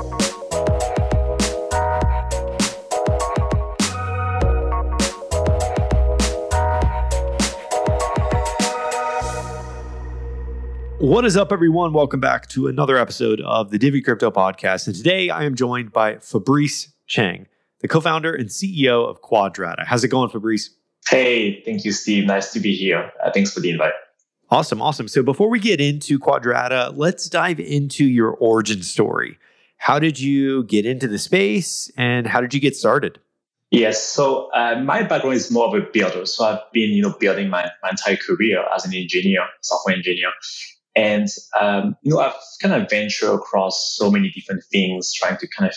What is up, everyone? Welcome back to another episode of the Divi Crypto Podcast. And today I am joined by Fabrice Cheng, the co founder and CEO of Quadrata. How's it going, Fabrice? Hey, thank you, Steve. Nice to be here. Uh, thanks for the invite. Awesome, awesome. So before we get into Quadrata, let's dive into your origin story. How did you get into the space and how did you get started? Yes, so uh, my background is more of a builder. So I've been, you know, building my, my entire career as an engineer, software engineer. And um, you know, I've kind of ventured across so many different things, trying to kind of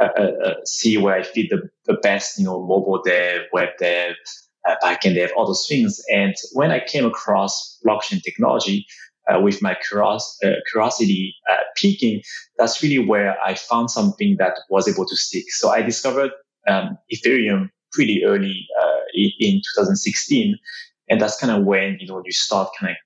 uh, uh, uh, see where I fit the, the best, you know, mobile dev, web dev, uh, backend dev, all those things. And when I came across blockchain technology, uh, with my curios- uh, curiosity peaking, that's really where I found something that was able to stick. So I discovered um, Ethereum pretty early in 2016, and that's kind of when you know you start kind of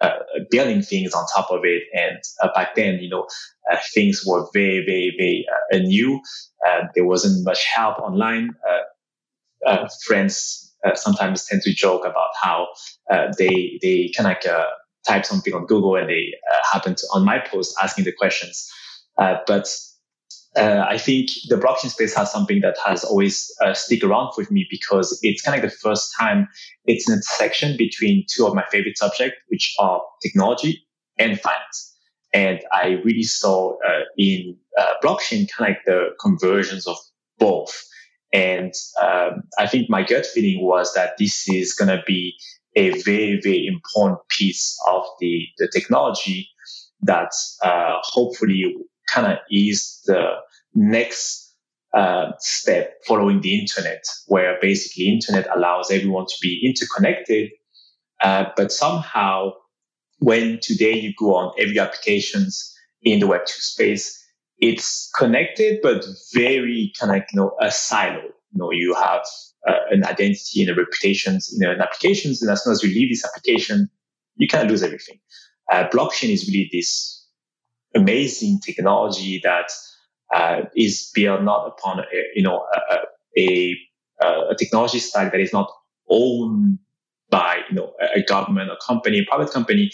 uh, building things on top of it. And uh, back then, you know, uh, things were very, very, very uh, new. Uh, there wasn't much help online. Uh, friends sometimes tend to joke about how they they kind of like type something on Google and they happen to on my post asking the questions. but uh, I think the blockchain space has something that has always uh, stick around with me because it's kind of the first time it's an intersection between two of my favorite subjects, which are technology and finance. And I really saw uh, in uh, blockchain kind of like the conversions of both. And um, I think my gut feeling was that this is going to be a very, very important piece of the, the technology that uh, hopefully kind of is the next uh, step following the internet, where basically internet allows everyone to be interconnected. Uh, but somehow, when today you go on every applications in the Web2 space, it's connected, but very kind of, you know, a silo. You know, you have uh, an identity and a reputation in an applications, and as soon as you leave this application, you kind of lose everything. Uh, blockchain is really this amazing technology that uh, is built not upon a, you know a, a, a, technology stack that is not owned by you know a government, a company, a private company.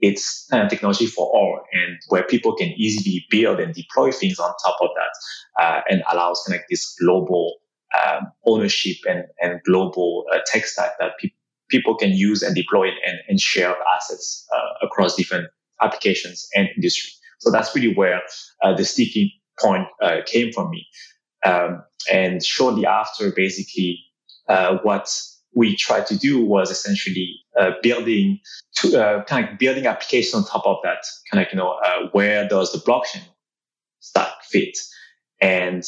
It's technology for all, and where people can easily build and deploy things on top of that, uh, and allows kind of this global um, ownership and and global uh, tech stack that pe- people can use and deploy and, and share assets uh, across different applications and industry. So that's really where uh, the sticky point uh, came from me. Um, and shortly after, basically, uh, what we tried to do was essentially uh, building to, uh, kind of building applications on top of that. Kind of you know uh, where does the blockchain stack fit? And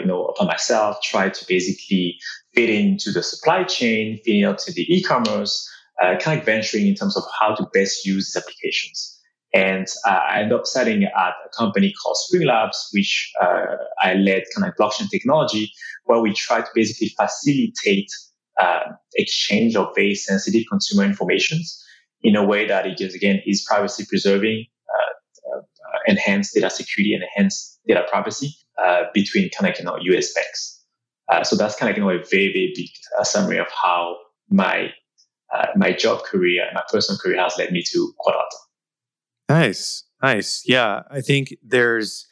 you know, upon myself, try to basically fit into the supply chain, fit into the e-commerce, kind of venturing in terms of how to best use these applications. And uh, I ended up setting at a company called Spring Labs, which uh, I led kind of blockchain technology, where we try to basically facilitate uh, exchange of very sensitive consumer information in a way that it just, again, is privacy preserving, uh, uh, enhanced data security, and enhanced data privacy uh, between kind of, you know, US banks. so that's kind of, you know, a very, very big summary of how my my job career, and my personal career has led me to Quadrata. Nice. Nice. Yeah. I think there's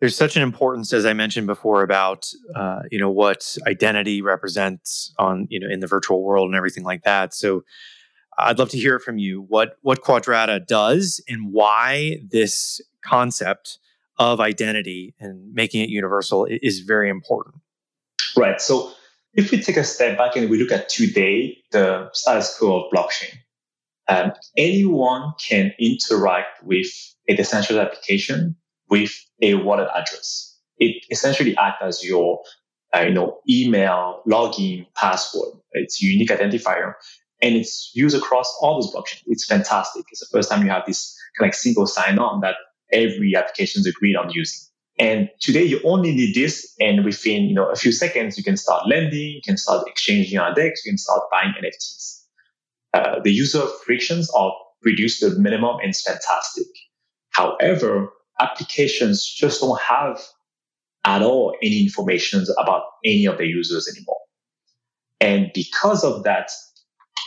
there's such an importance, as I mentioned before, about uh, you know what identity represents on you know in the virtual world and everything like that. So I'd love to hear from you. What what Quadrata does and why this concept of identity and making it universal is very important. Right. So if we take a step back and we look at today, the status quo of blockchain, um, anyone can interact with a decentralized application with a wallet address. It essentially acts as your uh, you know, email, login, password. It's unique identifier. And it's used across all those blockchains. It's fantastic. It's the first time you have this kind of single sign-on that every application is agreed on using. And today you only need this, and within you know a few seconds you can start lending, you can start exchanging on DEX, you can start buying NFTs. Uh, the user frictions are reduced to the minimum and it's fantastic. However, applications just don't have at all any information about any of the users anymore. And because of that,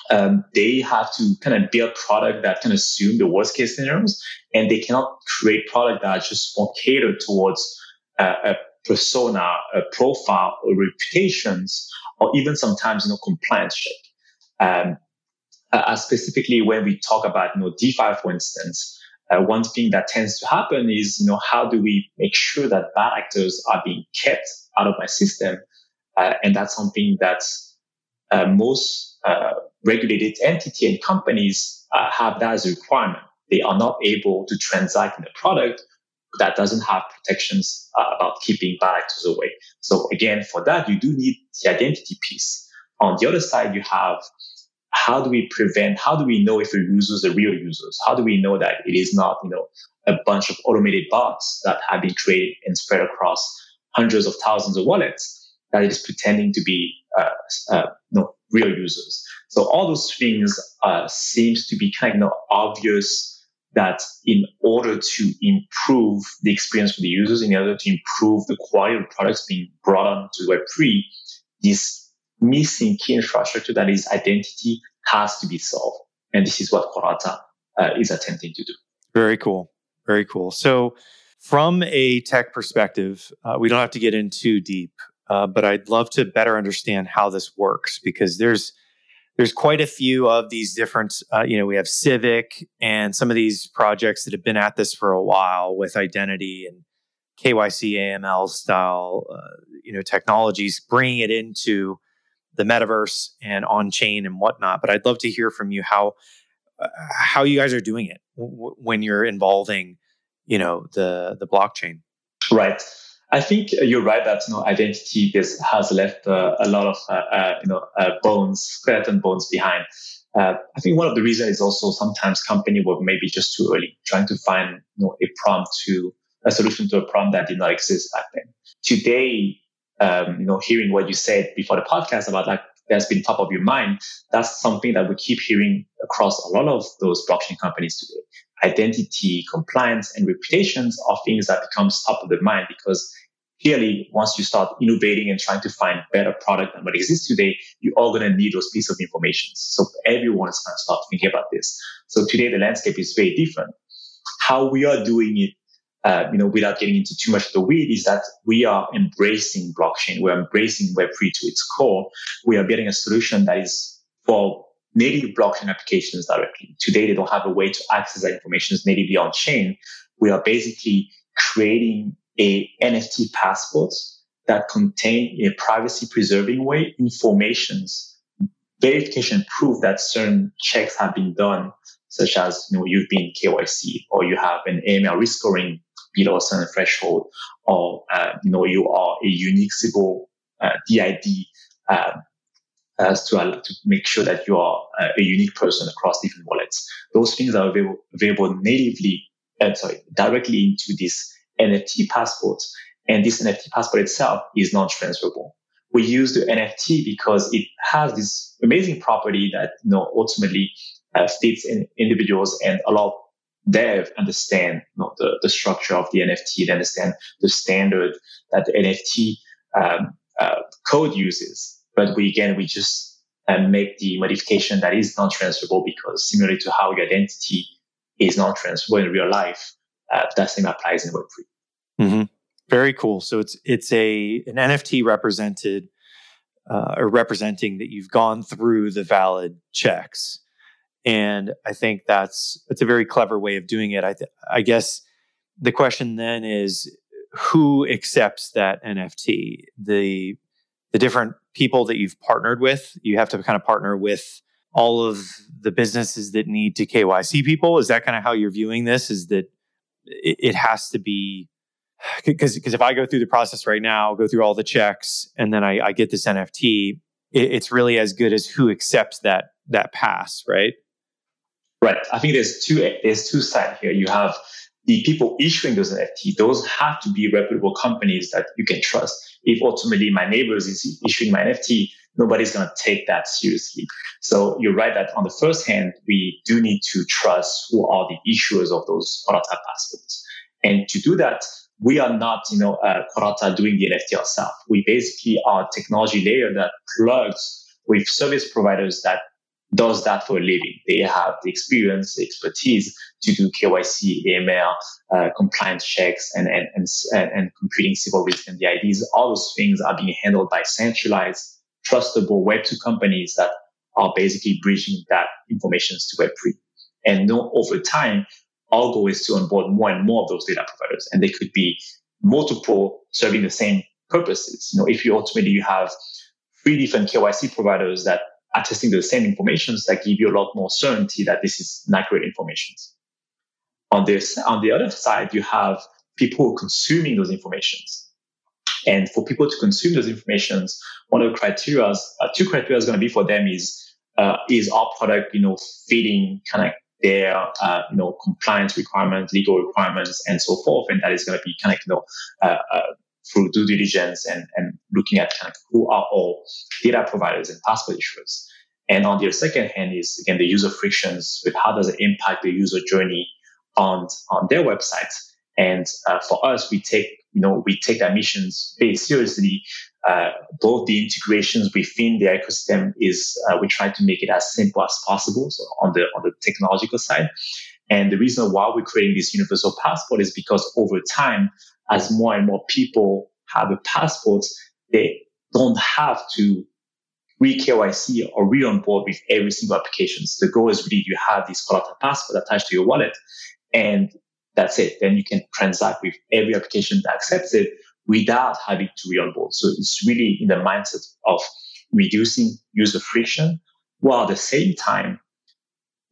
um, they have to kind of build product that can assume the worst case scenarios, and they cannot create product that just more catered towards uh, a persona, a profile, or reputations, or even sometimes you know compliance check. Um, uh, specifically, when we talk about you know DeFi, for instance, uh, one thing that tends to happen is, you know, how do we make sure that bad actors are being kept out of my system? Uh, and that's something that uh, most uh, regulated entity and companies uh, have that as a requirement. They are not able to transact in a product that doesn't have protections uh, about keeping bad actors away. So again, for that, you do need the identity piece. On the other side, you have how do we prevent, how do we know if a users are real users? How do we know that it is not, you know, a bunch of automated bots that have been created and spread across hundreds of thousands of wallets that is pretending to be uh, uh, you real users. So all those things uh, seems to be kind of obvious that in order to improve the experience for the users, in order to improve the quality of products being brought on to Web3, this missing key infrastructure that is identity has to be solved. And this is what Quadrata uh, is attempting to do. Very cool. Very cool. So, from a tech perspective, uh, we don't have to get in too deep, uh, but I'd love to better understand how this works because there's there's quite a few of these different. Uh, you know, we have Civic and some of these projects that have been at this for a while with identity and KYC, AML style, uh, you know, technologies, bringing it into the metaverse and on chain and whatnot. But I'd love to hear from you how uh, how you guys are doing it w- when you're involving, you know, the the blockchain. Right. I think you're right that you know identity this has left uh, a lot of uh, uh, you know uh, bones, skeleton bones behind. Uh, I think one of the reasons is also sometimes company were maybe just too early, trying to find you know a prompt to a solution to a problem that did not exist back then. Today, um, you know, hearing what you said before the podcast about like that's been top of your mind, that's something that we keep hearing across a lot of those blockchain companies today. Identity, compliance, and reputations are things that becomes top of the mind because clearly once you start innovating and trying to find better product than what exists today, you're all going to need those pieces of information. So everyone is going to start thinking about this. So today the landscape is very different. How we are doing it uh, you know, without getting into too much of the weed, is that we are embracing blockchain. We're embracing Web3 to its core. We are building a solution that is for native blockchain applications directly. Today, they don't have a way to access that information natively on chain. We are basically creating a NFT passports that contain in a privacy preserving way informations, verification proof that certain checks have been done, such as you know you've been KYC or you have an AML risk scoring below a certain threshold, or uh, you know you are a unique Sybil uh, DID um, as to, uh, to make sure that you are uh, a unique person across different wallets. Those things are available, available natively, uh, sorry, directly into this NFT passport, and this NFT passport itself is non-transferable. We use the NFT because it has this amazing property that you know ultimately uh, fits in individuals and allow dev understand you know, the, the structure of the NFT, they understand the standard that the NFT um, uh, code uses. But we again, we just uh, make the modification that is non-transferable because similarly to how your identity is non-transferable in real life, uh, that same applies in Web3. Mm-hmm. Very cool. So it's it's a an NFT represented uh, or representing that you've gone through the valid checks and I think that's that's a very clever way of doing it. I th- I guess the question then is who accepts that NFT? The the different people that you've partnered with. You have to kind of partner with all of the businesses that need to KYC people. Is that kind of how you're viewing this? Is that it, has to be because because if I go through the process right now, go through all the checks, and then I, I get this NFT, it, it's really as good as who accepts that that pass, right? Right. I think there's two there's two sides here. You have the people issuing those NFT. Those have to be reputable companies that you can trust. If ultimately my neighbors is issuing my NFT, nobody's going to take that seriously. So you're right that on the first hand, we do need to trust who are the issuers of those prototype passports. And to do that, we are not, you know, uh, Quadrata doing the NFT ourselves. We basically are a technology layer that plugs with service providers that does that for a living. They have the experience, the expertise to do KYC, AML, uh, compliance checks, and, and, and, and computing Sybil risk and the IDs. All those things are being handled by centralized, trustable Web2 companies that are basically bridging that information to Web3. And know, over time, our goal is to onboard more and more of those data providers, and they could be multiple serving the same purposes. You know, if you ultimately you have three different KYC providers that are testing the same informations that give you a lot more certainty that this is accurate information. On this, on the other side, you have people consuming those informations. And for people to consume those informations, one of the criteria, uh, two criteria is going to be for them is uh, is our product, you know, fitting kind of their uh, you know compliance requirements, legal requirements, and so forth, and that is going to be kind of you know uh, uh, through due diligence and and looking at kind of who are all data providers and passport issuers. And on the second hand is again the user frictions with how does it impact the user journey on on their website. And uh, for us, we take you know we take our missions very seriously uh, both the integrations within the ecosystem is uh, we try to make it as simple as possible. So on the on the technological side, and the reason why we're creating this universal passport is because over time, as more and more people have a passport, they don't have to re KYC or re onboard with every single application. So the goal is really you have this collateral passport attached to your wallet, and that's it. Then you can transact with every application that accepts it without having to re-onboard. So it's really in the mindset of reducing user friction, while at the same time,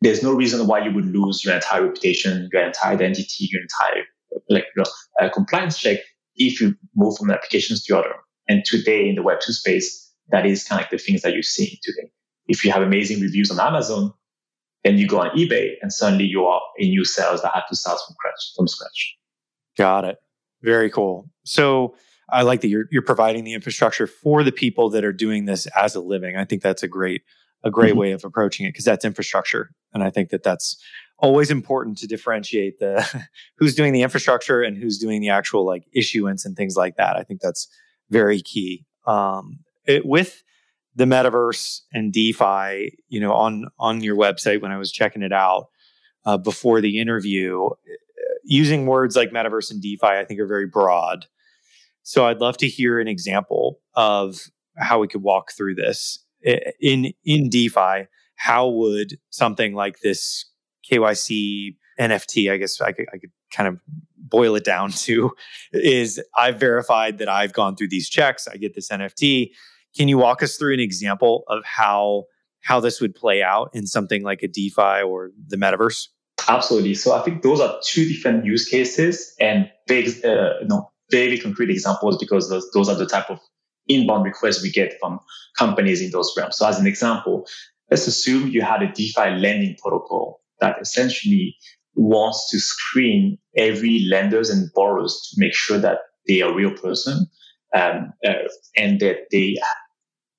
there's no reason why you would lose your entire reputation, your entire identity, your entire like you know, uh, compliance check if you move from applications to other. And today in the Web2 space, that is kind of like the things that you're seeing today. If you have amazing reviews on Amazon, then you go on eBay and suddenly you are a new sales that have to start from scratch. From scratch. Got it. Very cool. So I like that you're you're providing the infrastructure for the people that are doing this as a living. I think that's a great a great mm-hmm. way of approaching it because that's infrastructure, and I think that that's always important to differentiate the who's doing the infrastructure and who's doing the actual like issuance and things like that. I think that's very key. Um, it, with the metaverse and DeFi, you know, on on your website when I was checking it out uh, before the interview, using words like metaverse and DeFi, I think, are very broad. So I'd love to hear an example of how we could walk through this in in DeFi. How would something like this KYC NFT? I guess I could, I could kind of boil it down to is I've verified that I've gone through these checks. I get this NFT. Can you walk us through an example of how how this would play out in something like a DeFi or the metaverse? Absolutely. So I think those are two different use cases and big, uh, very concrete examples because those, those are the type of inbound requests we get from companies in those realms. So as an example, let's assume you had a DeFi lending protocol that essentially wants to screen every lenders and borrowers to make sure that they are a real person um, uh, and that they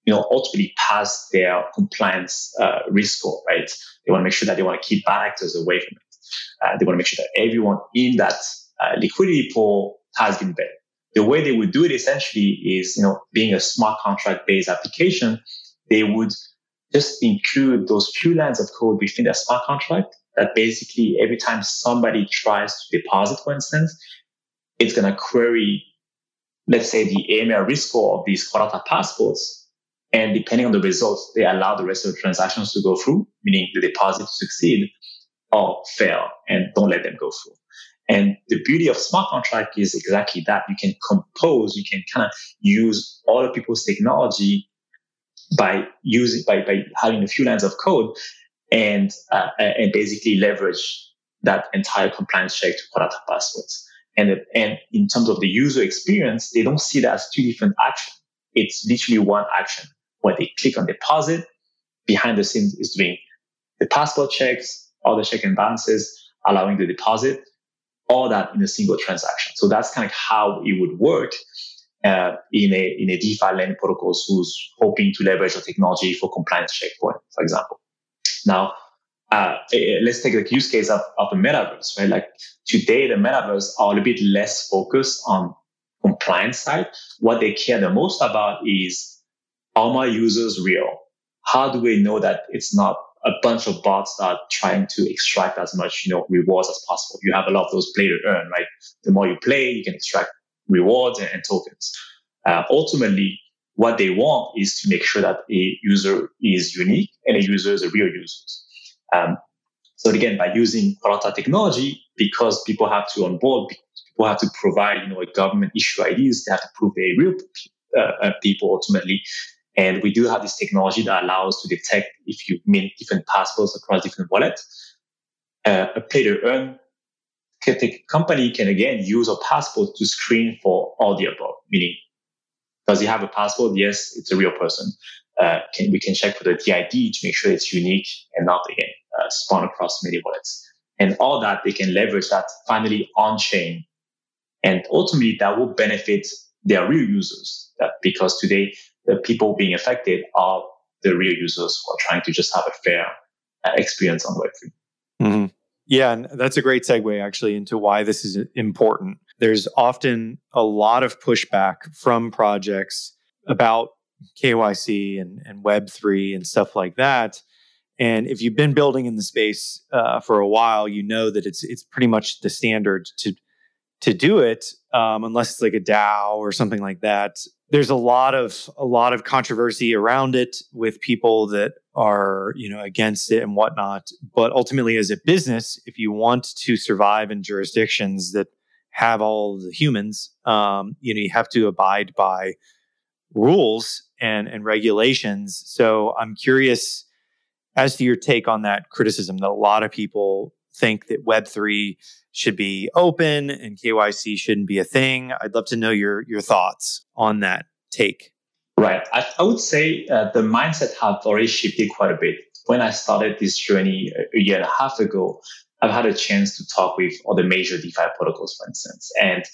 you know, ultimately pass their compliance uh, risk score, right? They want to make sure that they want to keep bad actors away from it. Uh, they want to make sure that everyone in that uh, liquidity pool has been vetted. The way they would do it essentially is, you know, being a smart contract based application, they would just include those few lines of code within their smart contract that basically every time somebody tries to deposit, for instance, it's going to query, let's say, the AML risk score of these Quadrata passports and depending on the results, they allow the rest of the transactions to go through, meaning the deposit to succeed or fail and don't let them go through. And the beauty of smart contract is exactly that. You can compose, you can kind of use other people's technology by using, by, by having a few lines of code and, uh, and basically leverage that entire compliance check to Quadrata passwords. And, and in terms of the user experience, they don't see that as two different actions. It's literally one action when they click on deposit, behind the scenes is doing the passport checks, all the check and balances, allowing the deposit, all that in a single transaction. So that's kind of how it would work uh, in a in a DeFi lending protocols who's hoping to leverage the technology for compliance checkpoint, for example. Now, uh, let's take the use case of, of the metaverse, right? Like today, the metaverse are a little bit less focused on compliance side. What they care the most about is are my users real? How do we know that it's not a bunch of bots that are trying to extract as much, you know, rewards as possible? You have a lot of those play to earn, right? The more you play, you can extract rewards and, and tokens. Uh, ultimately, what they want is to make sure that a user is unique and a user is a real user. Um, so again, by using Quadrata technology, because people have to onboard, people have to provide, you know, a government issue IDs, they have to prove they're real uh, uh, people ultimately. And we do have this technology that allows to detect if you mint different passwords across different wallets. Uh, a play to earn company can again use a passport to screen for all the above, meaning does he have a passport? Yes, it's a real person. Uh, can, we can check for the DID to make sure it's unique and not again uh, spawn across many wallets. And all that they can leverage that finally on chain, and ultimately that will benefit their real users. That because today the people being affected are the real users who are trying to just have a fair uh, experience on Web3. Mm-hmm. Yeah, and that's a great segue actually into why this is important. There's often a lot of pushback from projects about KYC and, and Web3 and stuff like that. And if you've been building in the space uh, for a while, you know that it's it's pretty much the standard to to do it, um, unless it's like a DAO or something like that. There's a lot of a lot of controversy around it with people that are you know against it and whatnot. But ultimately, as a business, if you want to survive in jurisdictions that have all the humans, um, you know you have to abide by rules and and regulations. So I'm curious as to your take on that criticism that a lot of people think that Web3 should be open and KYC shouldn't be a thing. I'd love to know your your thoughts on that take. Right. I, I would say uh, the mindset have already shifted quite a bit. When I started this journey a year and a half ago, I've had a chance to talk with all the major DeFi protocols, for instance, and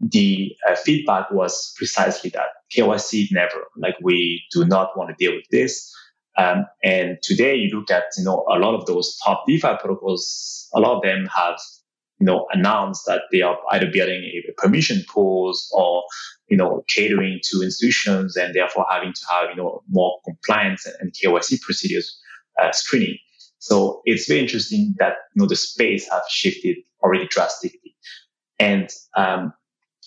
the uh, feedback was precisely that KYC never, like we do not want to deal with this. Um, and today you look at, you know, a lot of those top DeFi protocols, a lot of them have, you know, announced that they are either building a permission pools or, you know, catering to institutions and therefore having to have, you know, more compliance and, KYC procedures uh, screening. So it's very interesting that, you know, the space have shifted already drastically. And um,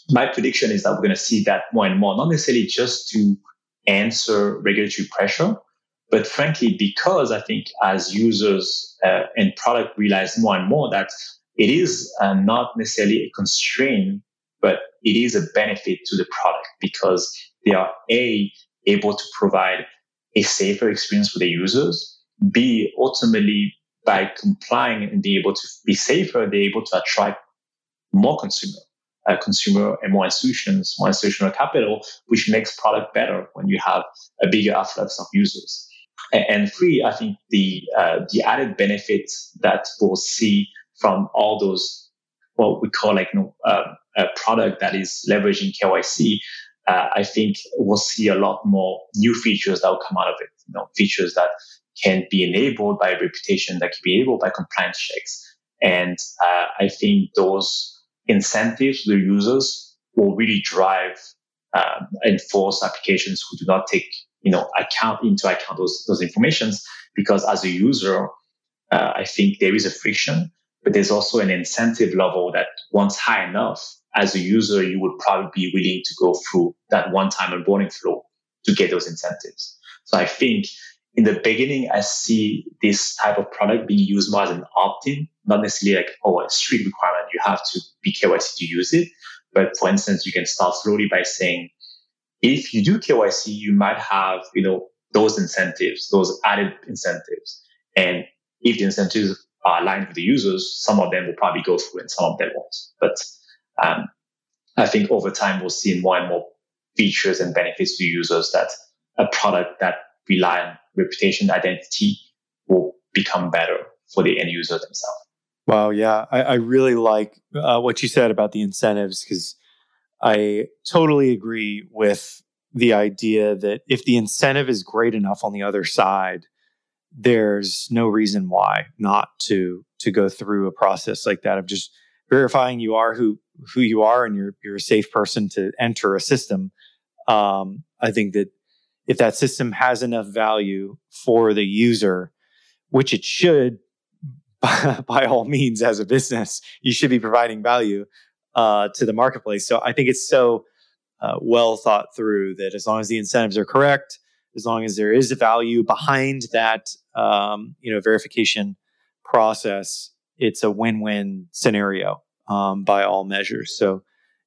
my prediction is that we're going to see that more and more, not necessarily just to answer regulatory pressure, but frankly, because I think as users uh, and product realize more and more that it is uh, not necessarily a constraint, but it is a benefit to the product because they are A, able to provide a safer experience for the users, B, ultimately by complying and being able to be safer, they're able to attract more consumers uh, consumer and more institutions, more institutional capital, which makes product better when you have a bigger afflux of users. And, and three, I think the uh, the added benefits that we'll see from all those what we call like you know, uh, a product that is leveraging KYC, uh, I think we'll see a lot more new features that will come out of it. You know, features that can be enabled by reputation, that can be enabled by compliance checks. And uh, I think those incentives to the users will really drive um, enforce applications who do not take you know account into account those those informations because as a user uh, i think there is a friction but there's also an incentive level that once high enough as a user you would probably be willing to go through that one time onboarding flow to get those incentives so i think in the beginning, I see this type of product being used more as an opt-in, not necessarily like, oh, a strict requirement, you have to be KYC to use it. But for instance, you can start slowly by saying, if you do KYC, you might have, you know, those incentives, those added incentives. And if the incentives are aligned with the users, some of them will probably go through and some of them won't. But um, I think over time, we'll see more and more features and benefits to users that a product that rely on reputation identity will become better for the end user themselves. Wow, yeah, I, I really like uh, what you said about the incentives because I totally agree with the idea that if the incentive is great enough on the other side, there's no reason why not to to go through a process like that of just verifying you are who who you are and you're you're a safe person to enter a system. Um, I think that if that system has enough value for the user, which it should, by, by all means, as a business, you should be providing value uh, to the marketplace. So I think it's so uh, well thought through that as long as the incentives are correct, as long as there is a value behind that, um, you know, verification process, it's a win-win scenario um, by all measures. So,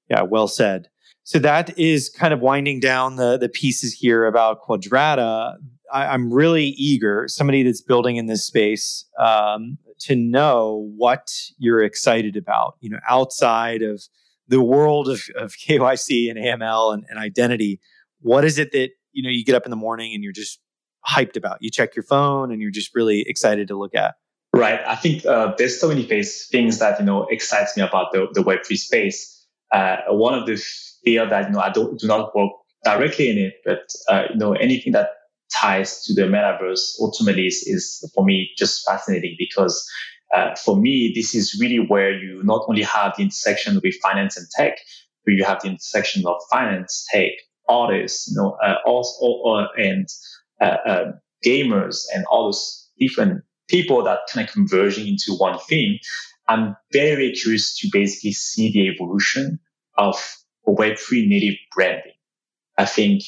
yeah, well said. So that is kind of winding down the the pieces here about Quadrata. I, am really eager, somebody that's building in this space, um, to know what you're excited about. You know, outside of the world of, of KYC and AML and, and identity, what is it that you know you get up in the morning and you're just hyped about? You check your phone and you're just really excited to look at. Right. I think uh, there's so many things that you know excites me about the, the Web3 space. Uh, one of the field that you know I don't do not work directly in it, but uh, you know anything that ties to the metaverse ultimately is, is for me just fascinating because uh, for me this is really where you not only have the intersection with finance and tech, but you have the intersection of finance, tech, artists, you know, uh, also and uh, uh, gamers and all those different people that kind of converging into one thing, I'm very curious to basically see the evolution of Web3 native branding. I think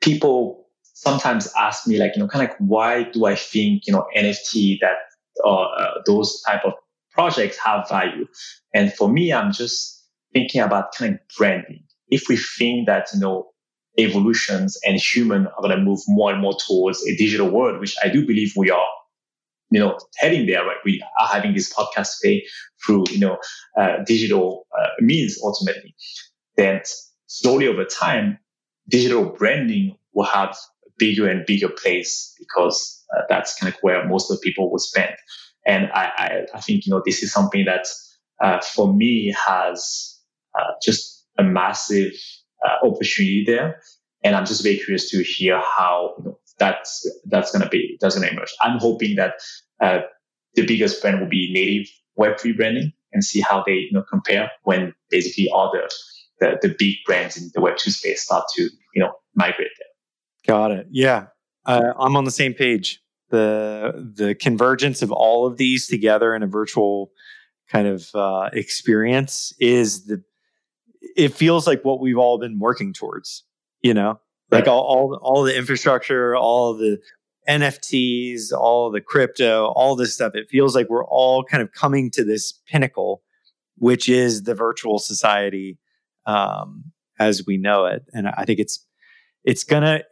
people sometimes ask me, like, you know, kind of like, why do I think, you know, NFT that uh, uh, those type of projects have value? And for me, I'm just thinking about kind of branding. If we think that, you know, evolutions and human are going to move more and more towards a digital world, which I do believe we are, you know, heading there, right? We are having this podcast today through, you know, uh, digital uh, means ultimately. Then slowly over time, digital branding will have bigger and bigger place because uh, that's kind of where most of the people will spend. And I, I, I think, you know, this is something that uh, for me has uh, just a massive uh, opportunity there. And I'm just very curious to hear how you know, that's that's going to be that's going to emerge. I'm hoping that uh, the biggest brand will be native Web3 branding and see how they you know compare when basically all the the, the big brands in the Web2 space start to you know migrate there. Got it. Yeah, uh, I'm on the same page. The the convergence of all of these together in a virtual kind of uh, experience is the. It feels like what we've all been working towards. You know, like all, all all the infrastructure, all the NFTs, all the crypto, all this stuff. It feels like we're all kind of coming to this pinnacle, which is the virtual society um, as we know it. And I think it's it's gonna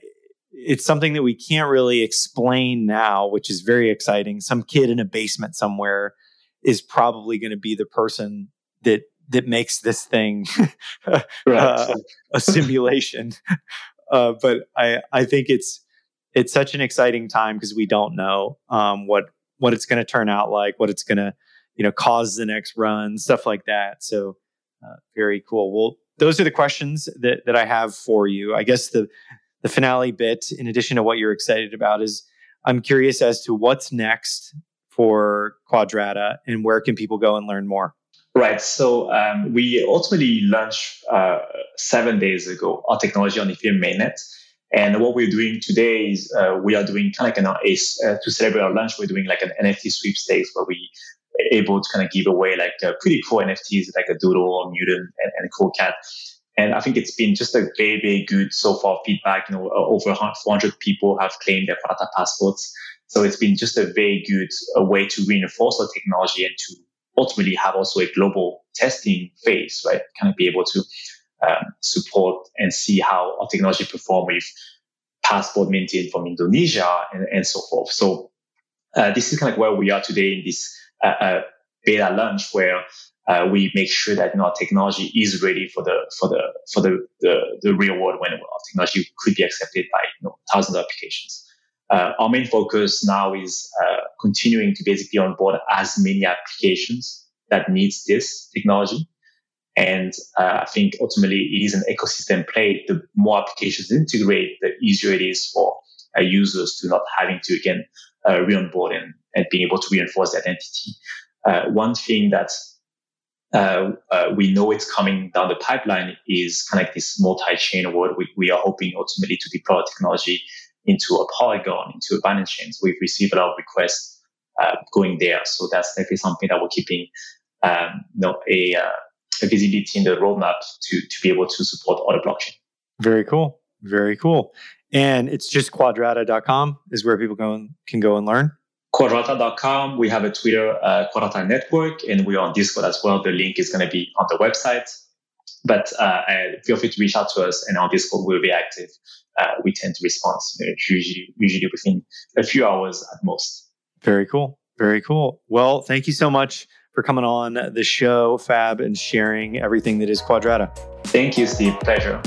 it's something that we can't really explain now, which is very exciting. Some kid in a basement somewhere is probably going to be the person that that makes this thing uh, a simulation. uh, but I I think it's it's such an exciting time because we don't know um, what what it's going to turn out like, what it's going to you know cause the next run, stuff like that. So uh, very cool. Well, those are the questions that, that I have for you. I guess the the finale bit, in addition to what you're excited about, is I'm curious as to what's next for Quadrata and where can people go and learn more. Right. So um, we ultimately launched uh, seven days ago our technology on Ethereum mainnet. And what we're doing today is uh, we are doing kind of like an, uh, to celebrate our launch, we're doing like an NFT sweepstakes where we able to kind of give away like uh, pretty cool NFTs like a Doodle or Mutant and, and a Cool Cat. And I think it's been just a very, very good so far feedback. You know, uh, over 400 people have claimed their Quadrata passports. So it's been just a very good uh, way to reinforce the technology and to ultimately have also a global testing phase, right? Kind of be able to um, support and see how our technology perform with passport minted from Indonesia and, and so forth. So uh, this is kind of where we are today in this a, beta launch where uh, we make sure that you know, our technology is ready for the for the for the the, the real world when our technology could be accepted by you know, thousands of applications. Uh, our main focus now is uh, continuing to basically onboard as many applications that needs this technology. And uh, I think ultimately it is an ecosystem play. The more applications integrate, the easier it is for uh, users to not having to again uh, re-onboard and, and being able to reinforce the identity. Uh, one thing that uh, uh, we know it's coming down the pipeline is kind of this multi-chain world. We, we are hoping ultimately to deploy technology into a Polygon, into a Binance chain. So we've received a lot of requests uh, going there. So that's definitely something that we're keeping um, you know, a, uh, a visibility in the roadmap to, to be able to support other blockchain. Very cool. Very cool. And it's just quadrata.com is where people go and, can go and learn. Quadrata.com. We have a Twitter, uh, Quadrata Network, and we're on Discord as well. The link is going to be on the website. But uh, feel free to reach out to us, and on Discord we'll be active. Uh, we tend to respond usually, usually within a few hours at most. Very cool. Very cool. Well, thank you so much for coming on the show, Fab, and sharing everything that is Quadrata. Thank you, Steve. Pleasure.